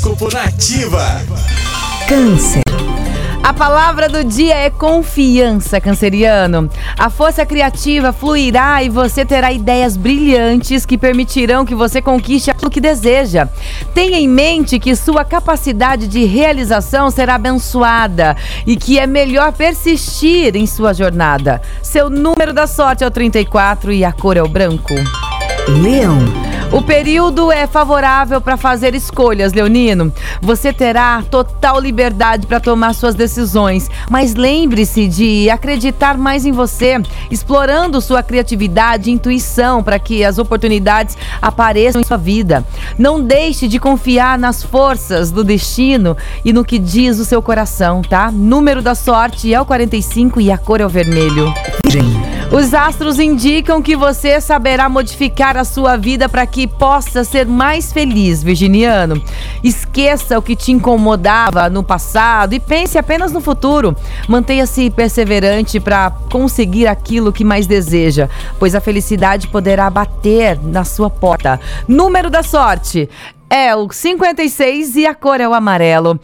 Horóscopo Nativa. Câncer. A palavra do dia é confiança, canceriano. A força criativa fluirá e você terá ideias brilhantes que permitirão que você conquiste aquilo que deseja. Tenha em mente que sua capacidade de realização será abençoada e que é melhor persistir em sua jornada. Seu número da sorte é o 34 e a cor é o branco. Leão. O período é favorável para fazer escolhas, Leonino. Você terá total liberdade para tomar suas decisões, mas lembre-se de acreditar mais em você, explorando sua criatividade e intuição para que as oportunidades apareçam em sua vida. Não deixe de confiar nas forças do destino e no que diz o seu coração, tá? Número da sorte é o 45 e a cor é o vermelho. Os astros indicam que você saberá modificar a sua vida para que possa ser mais feliz, virginiano. Esqueça o que te incomodava no passado e pense apenas no futuro. Mantenha-se perseverante para conseguir aquilo que mais deseja, pois a felicidade poderá bater na sua porta. Número da sorte é o 56 e a cor é o amarelo.